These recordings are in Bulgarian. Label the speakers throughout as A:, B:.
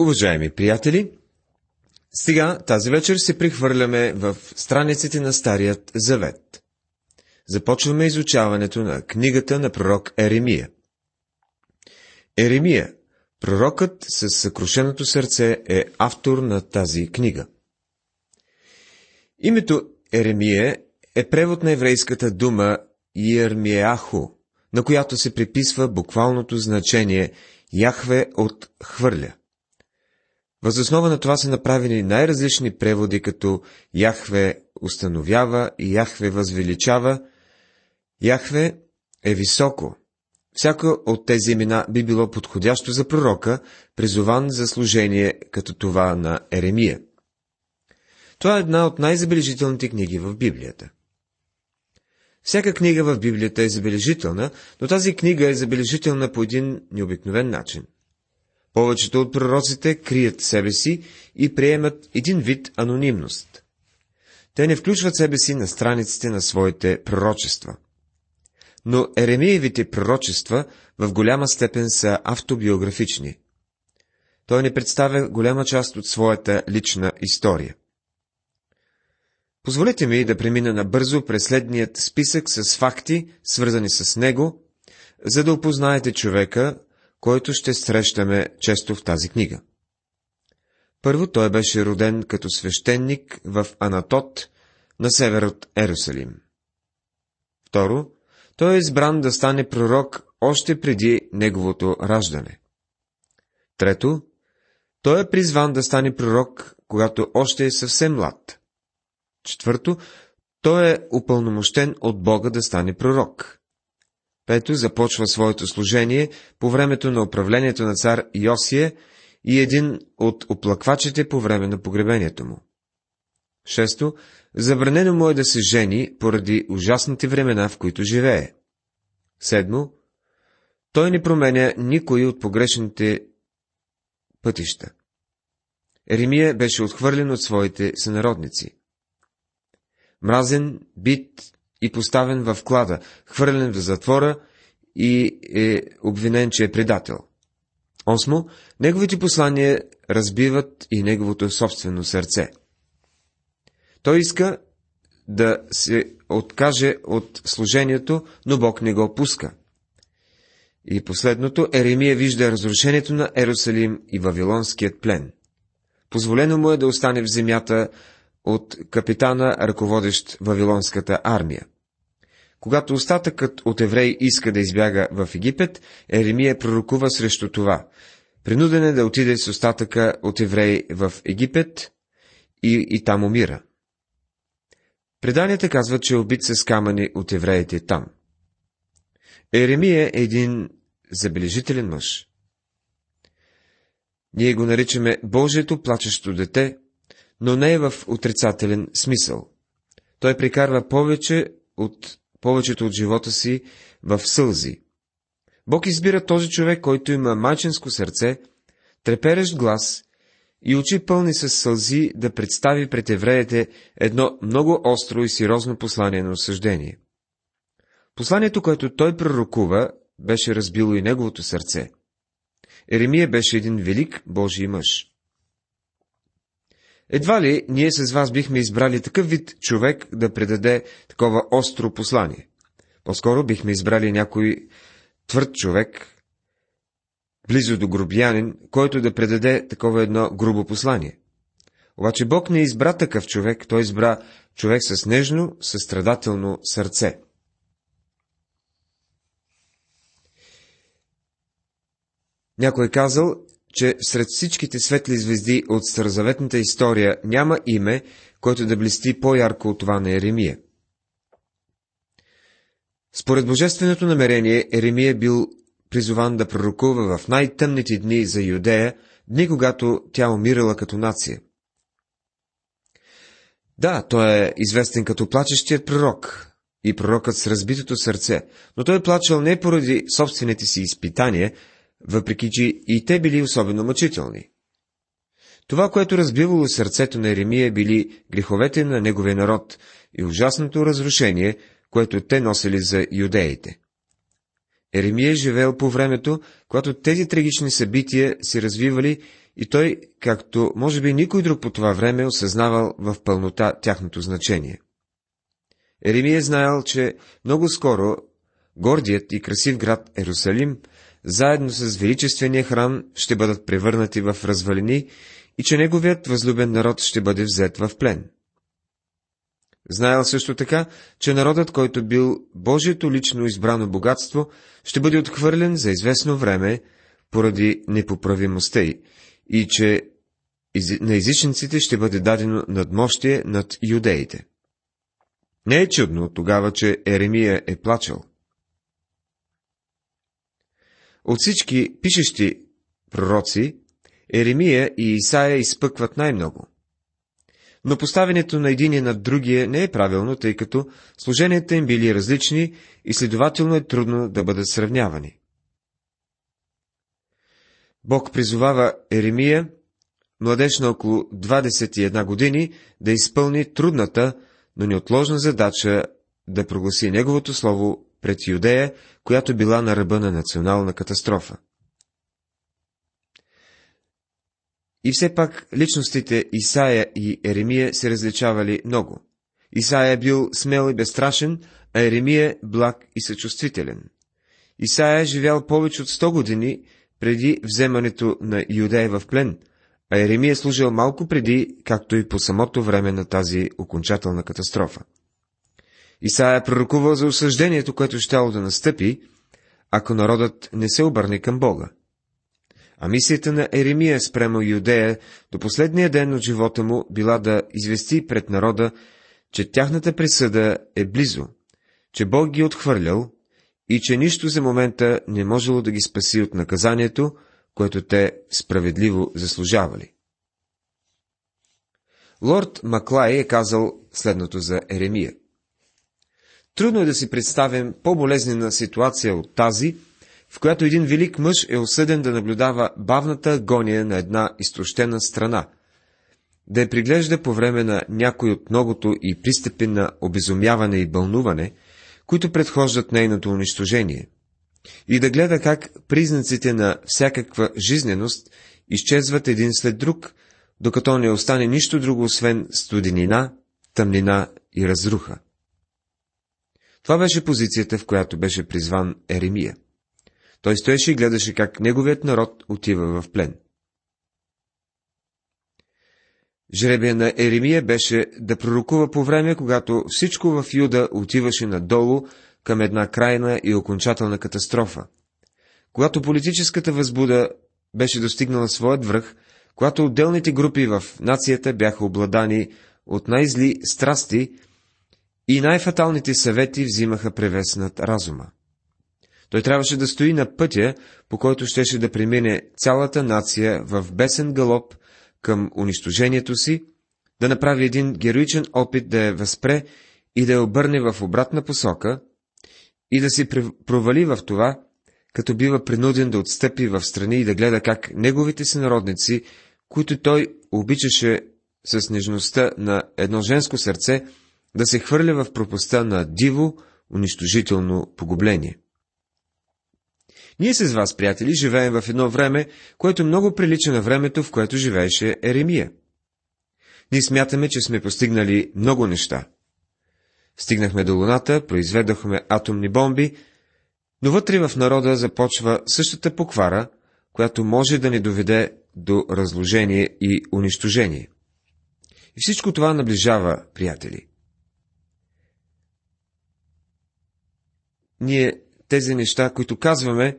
A: Уважаеми приятели, сега тази вечер се прехвърляме в страниците на Старият Завет. Започваме изучаването на книгата на пророк Еремия. Еремия, пророкът с съкрушеното сърце, е автор на тази книга. Името Еремия е превод на еврейската дума Иермиаху, на която се приписва буквалното значение Яхве от хвърля. Възоснова на това са направени най-различни преводи, като Яхве установява и Яхве възвеличава. Яхве е високо. Всяко от тези имена би било подходящо за пророка, призован за служение като това на Еремия. Това е една от най-забележителните книги в Библията. Всяка книга в Библията е забележителна, но тази книга е забележителна по един необикновен начин. Повечето от пророците крият себе си и приемат един вид анонимност. Те не включват себе си на страниците на своите пророчества. Но Еремиевите пророчества в голяма степен са автобиографични. Той не представя голяма част от своята лична история. Позволете ми да премина набързо през следният списък с факти, свързани с него, за да опознаете човека, който ще срещаме често в тази книга. Първо, той беше роден като свещеник в Анатот, на север от Ерусалим. Второ, той е избран да стане пророк още преди неговото раждане. Трето, той е призван да стане пророк, когато още е съвсем млад. Четвърто, той е упълномощен от Бога да стане пророк. Пето започва своето служение по времето на управлението на цар Йосия и един от оплаквачите по време на погребението му. Шесто, забранено му е да се жени поради ужасните времена, в които живее. Седмо, той не променя никой от погрешните пътища. Еремия беше отхвърлен от своите сънародници. Мразен, бит и поставен в клада, хвърлен в затвора и е обвинен, че е предател. Осмо, неговите послания разбиват и неговото собствено сърце. Той иска да се откаже от служението, но Бог не го пуска. И последното, Еремия вижда разрушението на Ерусалим и Вавилонският плен. Позволено му е да остане в земята от капитана, ръководещ Вавилонската армия. Когато остатъкът от евреи иска да избяга в Египет, Еремия пророкува срещу това. Принуден е да отиде с остатъка от евреи в Египет и, и там умира. Преданията казват, че е убит с камъни от евреите там. Еремия е един забележителен мъж. Ние го наричаме Божието плачещо дете, но не е в отрицателен смисъл. Той прикарва повече от повечето от живота си в сълзи. Бог избира този човек, който има майчинско сърце, треперещ глас и очи пълни с сълзи да представи пред евреите едно много остро и сериозно послание на осъждение. Посланието, което той пророкува, беше разбило и неговото сърце. Еремия беше един велик Божий мъж. Едва ли ние с вас бихме избрали такъв вид човек да предаде такова остро послание. По-скоро бихме избрали някой твърд човек, близо до грубиянин, който да предаде такова едно грубо послание. Обаче Бог не избра такъв човек, той избра човек с нежно, състрадателно сърце. Някой е казал, че сред всичките светли звезди от старозаветната история няма име, което да блести по-ярко от това на Еремия. Според божественото намерение, Еремия е бил призован да пророкува в най-тъмните дни за Юдея, дни когато тя умирала като нация. Да, той е известен като плачещият пророк и пророкът с разбитото сърце, но той е плачел не поради собствените си изпитания, въпреки че и те били особено мъчителни. Това, което разбивало сърцето на Еремия, били греховете на неговия народ и ужасното разрушение, което те носили за юдеите. Еремия е живеел по времето, когато тези трагични събития се развивали и той, както може би никой друг по това време, осъзнавал в пълнота тяхното значение. Еремия е знаел, че много скоро гордият и красив град Ерусалим, заедно с величествения храм, ще бъдат превърнати в развалини и че неговият възлюбен народ ще бъде взет в плен. Знаел също така, че народът, който бил Божието лично избрано богатство, ще бъде отхвърлен за известно време поради непоправимостта й и че на езичниците ще бъде дадено надмощие над юдеите. Не е чудно тогава, че Еремия е плачал. От всички пишещи пророци, Еремия и Исаия изпъкват най-много. Но поставянето на единия над другия не е правилно, тъй като служенията им били различни и следователно е трудно да бъдат сравнявани. Бог призовава Еремия, младеж на около 21 години, да изпълни трудната, но неотложна задача да прогласи Неговото Слово пред Юдея, която била на ръба на национална катастрофа. И все пак личностите Исаия и Еремия се различавали много. Исаия е бил смел и безстрашен, а Еремия благ и съчувствителен. Исаия е живял повече от 100 години преди вземането на Юдея в плен, а Еремия е служил малко преди, както и по самото време на тази окончателна катастрофа. Исаия е пророкувал за осъждението, което щяло да настъпи, ако народът не се обърне към Бога. А мисията на Еремия спрямо Юдея до последния ден от живота му била да извести пред народа, че тяхната присъда е близо, че Бог ги е отхвърлял и че нищо за момента не можело да ги спаси от наказанието, което те справедливо заслужавали. Лорд Маклай е казал следното за Еремия. Трудно е да си представим по-болезнена ситуация от тази, в която един велик мъж е осъден да наблюдава бавната агония на една изтощена страна, да я приглежда по време на някой от многото и пристъпи на обезумяване и бълнуване, които предхождат нейното унищожение, и да гледа как признаците на всякаква жизненост изчезват един след друг, докато не остане нищо друго, освен студенина, тъмнина и разруха. Това беше позицията, в която беше призван Еремия. Той стоеше и гледаше как неговият народ отива в плен. Жребия на Еремия беше да пророкува по време, когато всичко в Юда отиваше надолу към една крайна и окончателна катастрофа. Когато политическата възбуда беше достигнала своят връх, когато отделните групи в нацията бяха обладани от най-зли страсти и най-фаталните съвети взимаха превес над разума. Той трябваше да стои на пътя, по който щеше да премине цялата нация в бесен галоп към унищожението си, да направи един героичен опит да я възпре и да я обърне в обратна посока и да се провали в това, като бива принуден да отстъпи в страни и да гледа как неговите сънародници, които той обичаше с нежността на едно женско сърце, да се хвърля в пропаста на диво, унищожително погубление. Ние с вас, приятели, живеем в едно време, което много прилича на времето, в което живееше Еремия. Ние смятаме, че сме постигнали много неща. Стигнахме до Луната, произведохме атомни бомби, но вътре в народа започва същата поквара, която може да ни доведе до разложение и унищожение. И всичко това наближава, приятели. Ние тези неща, които казваме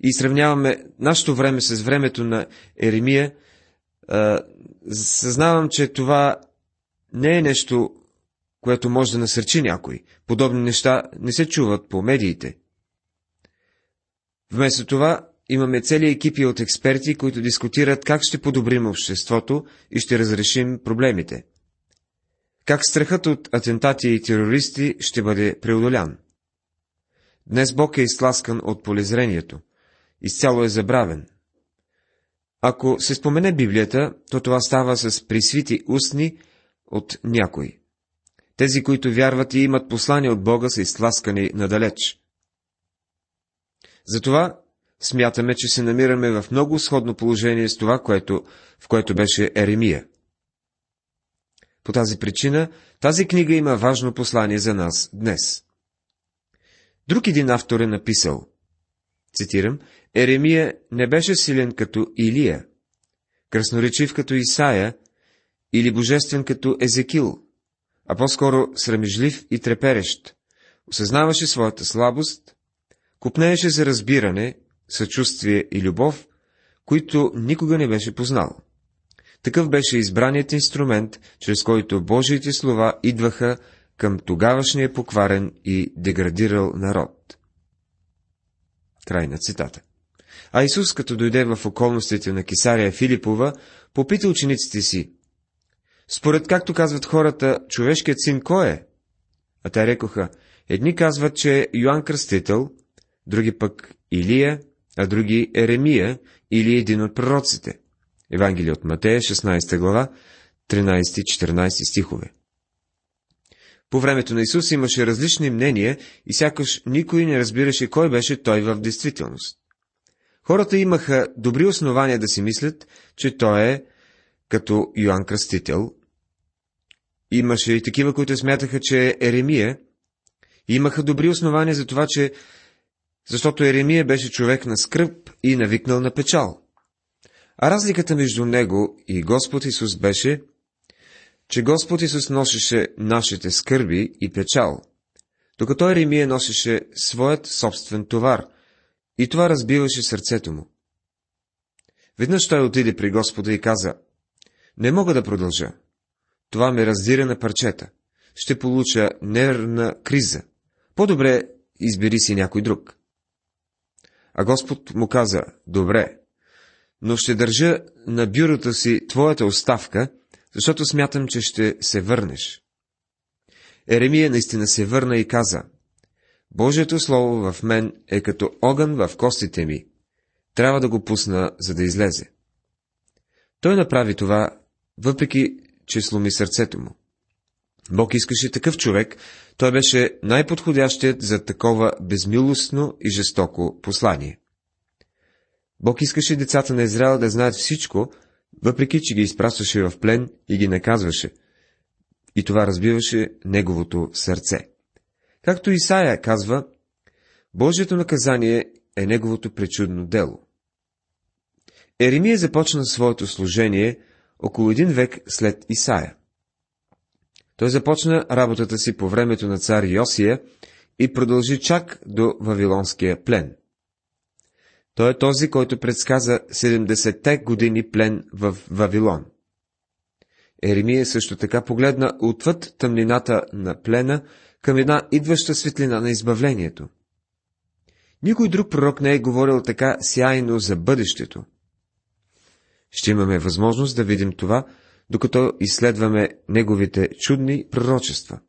A: и сравняваме нашето време с времето на Еремия, съзнавам, че това не е нещо, което може да насърчи някой. Подобни неща не се чуват по медиите. Вместо това имаме цели екипи от експерти, които дискутират как ще подобрим обществото и ще разрешим проблемите. Как страхът от атентати и терористи ще бъде преодолян. Днес Бог е изтласкан от полезрението. Изцяло е забравен. Ако се спомене Библията, то това става с присвити устни от някой. Тези, които вярват и имат послание от Бога, са изтласкани надалеч. Затова смятаме, че се намираме в много сходно положение с това, което, в което беше Еремия. По тази причина, тази книга има важно послание за нас днес. Друг един автор е написал, цитирам, Еремия не беше силен като Илия, красноречив като Исаия или божествен като Езекил, а по-скоро срамежлив и треперещ. Осъзнаваше своята слабост, купнееше за разбиране, съчувствие и любов, които никога не беше познал. Такъв беше избраният инструмент, чрез който Божиите слова идваха към тогавашния покварен и деградирал народ. Край на цитата. А Исус, като дойде в околностите на Кисария Филипова, попита учениците си, според както казват хората, човешкият син кой е? А те рекоха, едни казват, че е Йоанн Кръстител, други пък Илия, а други Еремия или един от пророците. Евангелие от Матея, 16 глава, 13-14 стихове. По времето на Исус имаше различни мнения и сякаш никой не разбираше кой беше той в действителност. Хората имаха добри основания да си мислят, че той е като Йоанн Кръстител. Имаше и такива, които смятаха, че е Еремия. И имаха добри основания за това, че защото Еремия беше човек на скръп и навикнал на печал. А разликата между него и Господ Исус беше, че Господ Исус носеше нашите скърби и печал, докато Еремия носеше своят собствен товар, и това разбиваше сърцето му. Веднъж той отиде при Господа и каза, не мога да продължа. Това ме раздира на парчета. Ще получа нервна криза. По-добре избери си някой друг. А Господ му каза, добре, но ще държа на бюрото си твоята оставка, защото смятам, че ще се върнеш. Еремия наистина се върна и каза, Божието Слово в мен е като огън в костите ми. Трябва да го пусна, за да излезе. Той направи това, въпреки, че сломи сърцето му. Бог искаше такъв човек, той беше най-подходящият за такова безмилостно и жестоко послание. Бог искаше децата на Израел да знаят всичко, въпреки че ги изпращаше в плен и ги наказваше. И това разбиваше неговото сърце. Както Исаия казва, Божието наказание е неговото пречудно дело. Еремия започна своето служение около един век след Исаия. Той започна работата си по времето на цар Йосия и продължи чак до Вавилонския плен. Той е този, който предсказа 70-те години плен в Вавилон. Еремия също така погледна отвъд тъмнината на плена към една идваща светлина на избавлението. Никой друг пророк не е говорил така сяйно за бъдещето. Ще имаме възможност да видим това докато изследваме неговите чудни пророчества.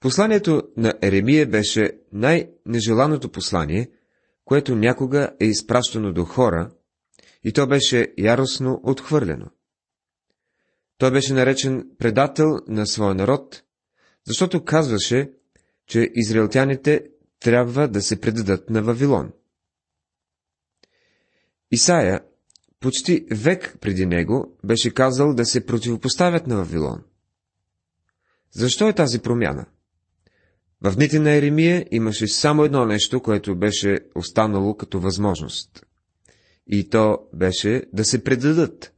A: Посланието на Еремия беше най-нежеланото послание, което някога е изпращано до хора, и то беше яростно отхвърлено. Той беше наречен предател на своя народ, защото казваше, че израелтяните трябва да се предадат на Вавилон. Исаия почти век преди него беше казал да се противопоставят на Вавилон. Защо е тази промяна? В дните на Еремия имаше само едно нещо, което беше останало като възможност. И то беше да се предадат.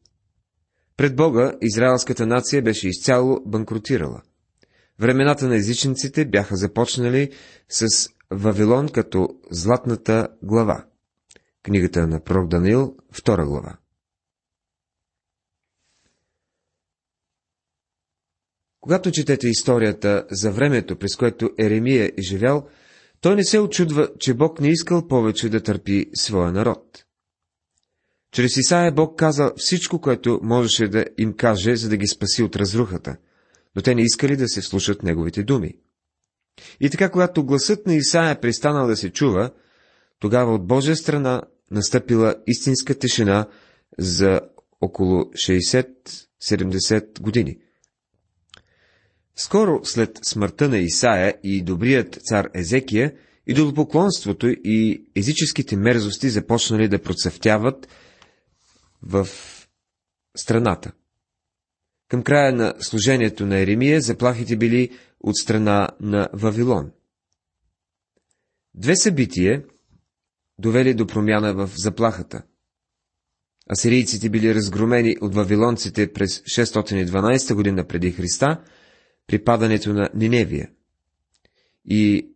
A: Пред Бога израелската нация беше изцяло банкротирала. Времената на езичниците бяха започнали с Вавилон като златната глава. Книгата на пророк Даниил, втора глава. Когато четете историята за времето, през което Еремия е живял, той не се очудва, че Бог не искал повече да търпи своя народ. Чрез Исаия Бог каза всичко, което можеше да им каже, за да ги спаси от разрухата, но те не искали да се вслушат неговите думи. И така, когато гласът на Исаия е пристанал да се чува, тогава от Божия страна настъпила истинска тишина за около 60-70 години. Скоро след смъртта на Исаия и добрият цар Езекия, Идолопоклонството и езическите мерзости започнали да процъфтяват в страната. Към края на служението на Еремия заплахите били от страна на Вавилон. Две събития довели до промяна в заплахата. Асирийците били разгромени от вавилонците през 612 година преди Христа, при падането на Ниневия. И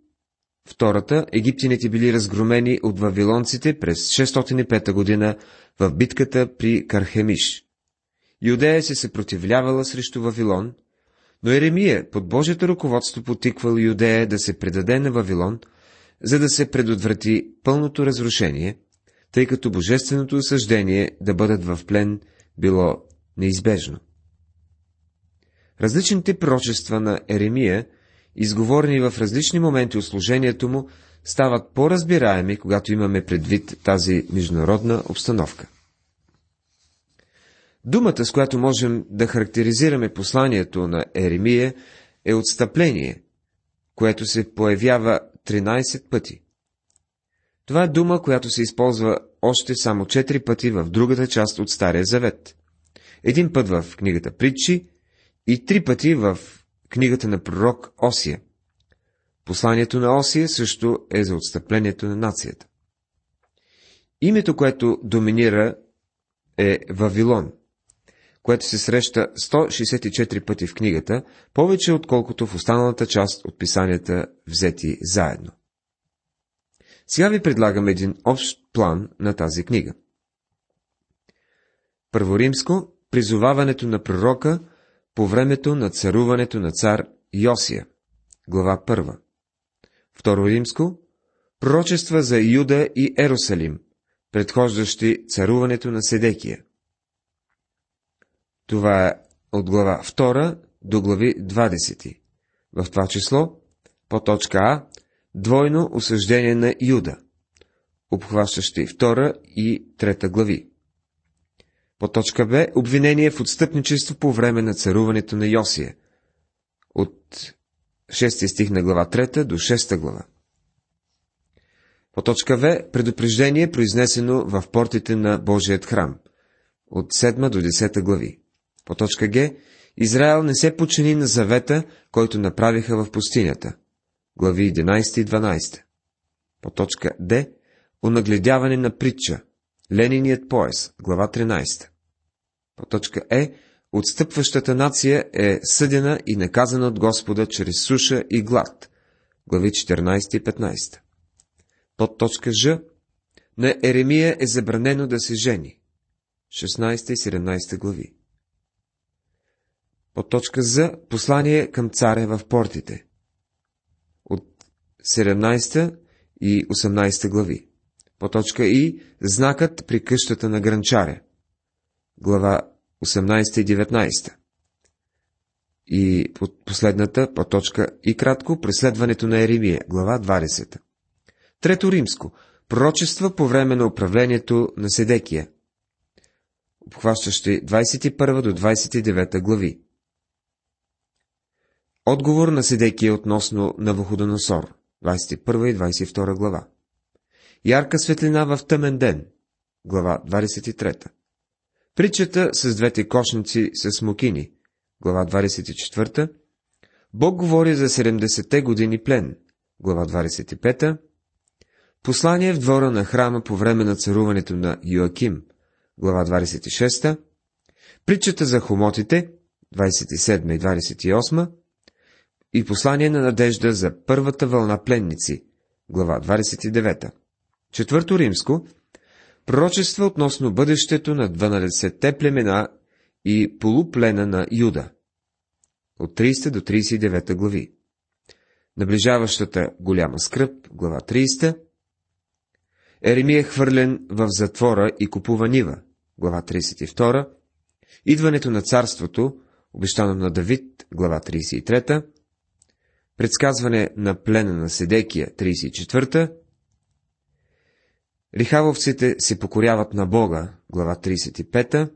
A: втората, египтяните били разгромени от вавилонците през 605 година в битката при Кархемиш. Юдея се съпротивлявала срещу Вавилон, но Еремия под Божието ръководство потиквал Юдея да се предаде на Вавилон, за да се предотврати пълното разрушение, тъй като божественото осъждение да бъдат в плен било неизбежно. Различните пророчества на Еремия, изговорени в различни моменти от служението му, стават по-разбираеми, когато имаме предвид тази международна обстановка. Думата, с която можем да характеризираме посланието на Еремия, е отстъпление, което се появява 13 пъти. Това е дума, която се използва още само 4 пъти в другата част от Стария Завет. Един път в книгата Притчи и три пъти в книгата на пророк Осия. Посланието на Осия също е за отстъплението на нацията. Името, което доминира, е Вавилон което се среща 164 пъти в книгата, повече отколкото в останалата част от писанията взети заедно. Сега ви предлагам един общ план на тази книга. Първоримско – призоваването на пророка по времето на царуването на цар Йосия, глава 1. Второ римско – пророчества за Юда и Ерусалим, предхождащи царуването на Седекия, това е от глава 2 до глави 20. В това число, по точка А, двойно осъждение на Юда, обхващащи 2 и 3 глави. По точка Б, обвинение в отстъпничество по време на царуването на Йосия, от 6 стих на глава 3 до 6 глава. По точка В, предупреждение, произнесено в портите на Божият храм, от 7 до 10 глави. По точка Г. Израел не се почини на завета, който направиха в пустинята. Глави 11 и 12. По точка Д. Онагледяване на притча. Лениният пояс. Глава 13. По точка Е. Отстъпващата нация е съдена и наказана от Господа чрез суша и глад. Глави 14 и 15. Под точка Ж. На Еремия е забранено да се жени. 16 и 17 глави. От точка За послание към царя в портите. От 17 и 18 глави. По точка И знакът при къщата на гранчаря. Глава 18 и 19. И под последната по точка И кратко преследването на Еремия. Глава 20. Трето римско. Пророчества по време на управлението на Седекия. Обхващащи 21 до 29 глави. Отговор на Седекия относно Навуходоносор, 21 и 22 глава. Ярка светлина в тъмен ден, глава 23. Притчата с двете кошници с смокини, глава 24. Бог говори за 70-те години плен, глава 25. Послание в двора на храма по време на царуването на Йоаким, глава 26. Притчата за хомотите, 27 и 28 и послание на надежда за първата вълна пленници, глава 29. Четвърто римско, пророчества относно бъдещето на 12-те племена и полуплена на Юда, от 30 до 39 глави. Наближаващата голяма скръп, глава 30. Еремия е хвърлен в затвора и купува нива, глава 32. Идването на царството, обещано на Давид, глава 33 предсказване на плена на Седекия, 34 Рихавовците се покоряват на Бога, глава 35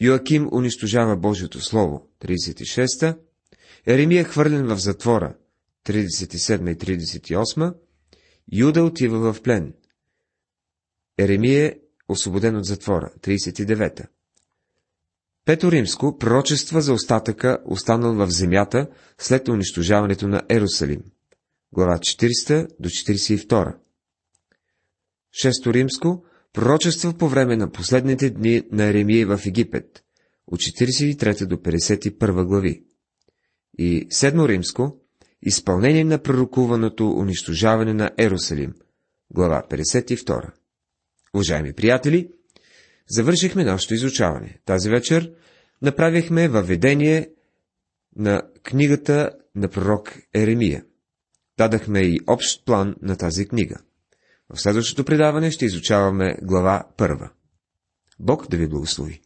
A: Йоаким унищожава Божието Слово, 36 Еремия е хвърлен в затвора, 37 и 38 Юда отива в плен. Еремия е освободен от затвора. 39. Пето римско пророчества за остатъка, останал в земята след унищожаването на Ерусалим. Глава 40 до 42. Шесто римско пророчества по време на последните дни на Еремия в Египет, от 43 до 51 глави. И седмо римско изпълнение на пророкуваното унищожаване на Ерусалим, глава 52. Уважаеми приятели, завършихме нашето изучаване. Тази вечер направихме въведение на книгата на пророк Еремия. Дадахме и общ план на тази книга. В следващото предаване ще изучаваме глава първа. Бог да ви благослови!